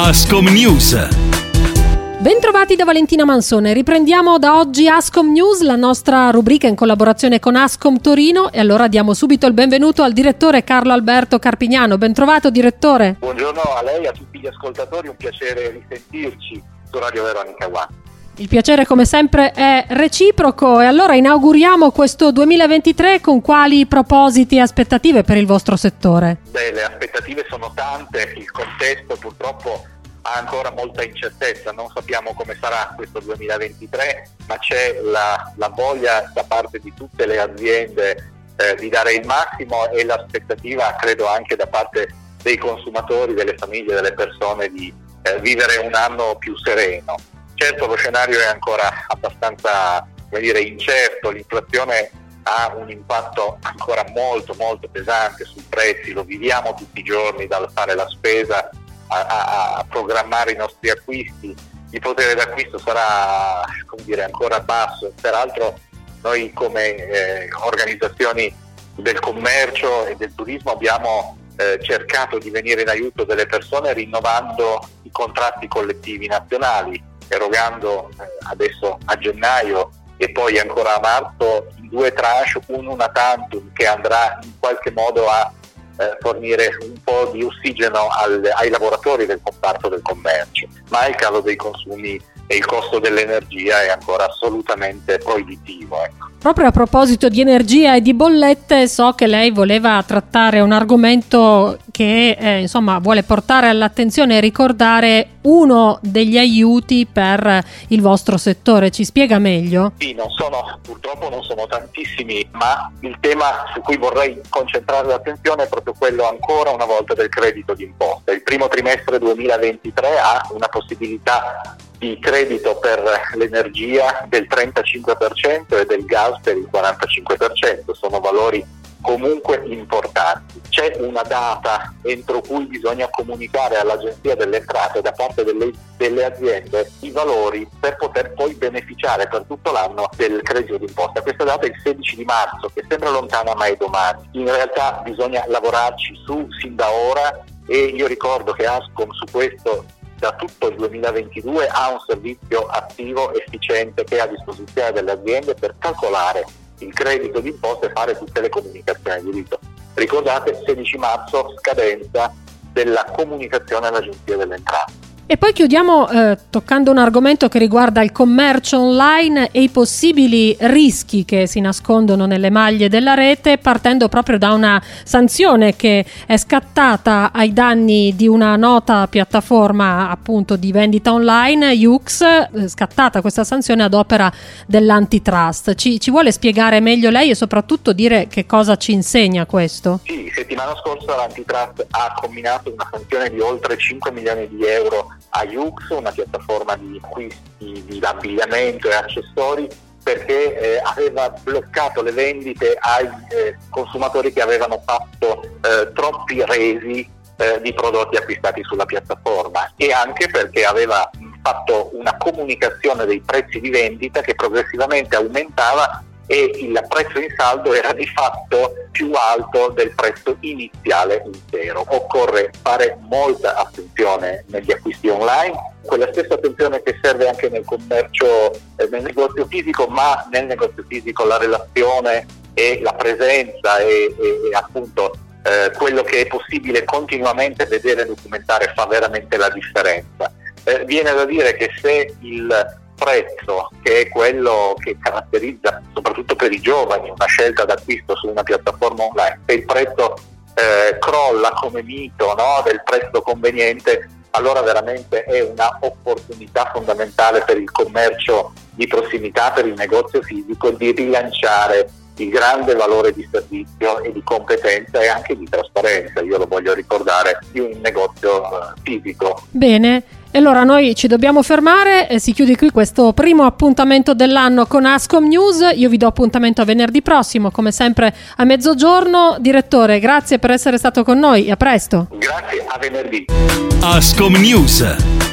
Ascom News. Bentrovati da Valentina Mansone, riprendiamo da oggi Ascom News, la nostra rubrica in collaborazione con Ascom Torino e allora diamo subito il benvenuto al direttore Carlo Alberto Carpignano. Bentrovato direttore. Buongiorno a lei e a tutti gli ascoltatori, un piacere risentirci su Radio Veronica One. Il piacere come sempre è reciproco e allora inauguriamo questo 2023 con quali propositi e aspettative per il vostro settore? Beh, le aspettative sono tante, il contesto purtroppo ha ancora molta incertezza, non sappiamo come sarà questo 2023, ma c'è la, la voglia da parte di tutte le aziende eh, di dare il massimo e l'aspettativa credo anche da parte dei consumatori, delle famiglie, delle persone di eh, vivere un anno più sereno. Certo lo scenario è ancora abbastanza dire, incerto, l'inflazione ha un impatto ancora molto molto pesante sui prezzi, lo viviamo tutti i giorni dal fare la spesa a, a programmare i nostri acquisti, il potere d'acquisto sarà dire, ancora basso, peraltro noi come eh, organizzazioni del commercio e del turismo abbiamo eh, cercato di venire in aiuto delle persone rinnovando i contratti collettivi nazionali, erogando eh, adesso a gennaio e poi ancora a marzo in due tranche, un una tantum che andrà in qualche modo a eh, fornire un po' di ossigeno al, ai lavoratori del comparto del commercio, ma il calo dei consumi e il costo dell'energia è ancora assolutamente proibitivo. Ecco. Proprio a proposito di energia e di bollette, so che lei voleva trattare un argomento che eh, insomma vuole portare all'attenzione e ricordare uno degli aiuti per il vostro settore. Ci spiega meglio? Sì, non sono, purtroppo non sono tantissimi, ma il tema su cui vorrei concentrare l'attenzione è proprio quello ancora una volta del credito d'imposta. Il primo trimestre 2023 ha una possibilità di credito per l'energia del 35% e del gas per il 45%, sono valori comunque importanti. C'è una data entro cui bisogna comunicare all'Agenzia delle Entrate da parte delle, delle, aziende i valori per poter poi beneficiare per tutto l'anno del credito d'imposta. Questa data è il 16 di marzo, che sembra lontana ma è domani. In realtà bisogna lavorarci su sin da ora e io ricordo che Ascom su questo da tutto il 2022 ha un servizio attivo, efficiente che è a disposizione delle aziende per calcolare il credito d'imposta e fare tutte le comunicazioni di rito. Ricordate 16 marzo scadenza della comunicazione all'Agenzia delle Entrate. E poi chiudiamo eh, toccando un argomento che riguarda il commercio online e i possibili rischi che si nascondono nelle maglie della rete, partendo proprio da una sanzione che è scattata ai danni di una nota piattaforma appunto di vendita online, Ux, eh, scattata questa sanzione ad opera dell'antitrust. Ci, ci vuole spiegare meglio lei e soprattutto dire che cosa ci insegna questo? Sì, settimana scorsa l'antitrust ha combinato una sanzione di oltre 5 milioni di euro a Yux, una piattaforma di acquisti di abbigliamento e accessori perché eh, aveva bloccato le vendite ai eh, consumatori che avevano fatto eh, troppi resi eh, di prodotti acquistati sulla piattaforma. E anche perché aveva fatto una comunicazione dei prezzi di vendita che progressivamente aumentava e il prezzo in saldo era di fatto più alto del prezzo iniziale intero. Occorre fare molta attenzione negli acquisti online, quella stessa attenzione che serve anche nel commercio, eh, nel negozio fisico, ma nel negozio fisico la relazione e la presenza e, e, e appunto eh, quello che è possibile continuamente vedere e documentare fa veramente la differenza. Eh, viene da dire che se il prezzo, che è quello che caratterizza soprattutto per i giovani una scelta d'acquisto su una piattaforma online, se il prezzo eh, crolla come mito no, del prezzo conveniente, allora veramente è una opportunità fondamentale per il commercio di prossimità, per il negozio fisico, di rilanciare il grande valore di servizio e di competenza e anche di trasparenza, io lo voglio ricordare, di un negozio eh, fisico. Bene, e allora noi ci dobbiamo fermare e si chiude qui questo primo appuntamento dell'anno con Ascom News. Io vi do appuntamento a venerdì prossimo, come sempre a mezzogiorno. Direttore, grazie per essere stato con noi e a presto. Grazie, a venerdì. Ascom News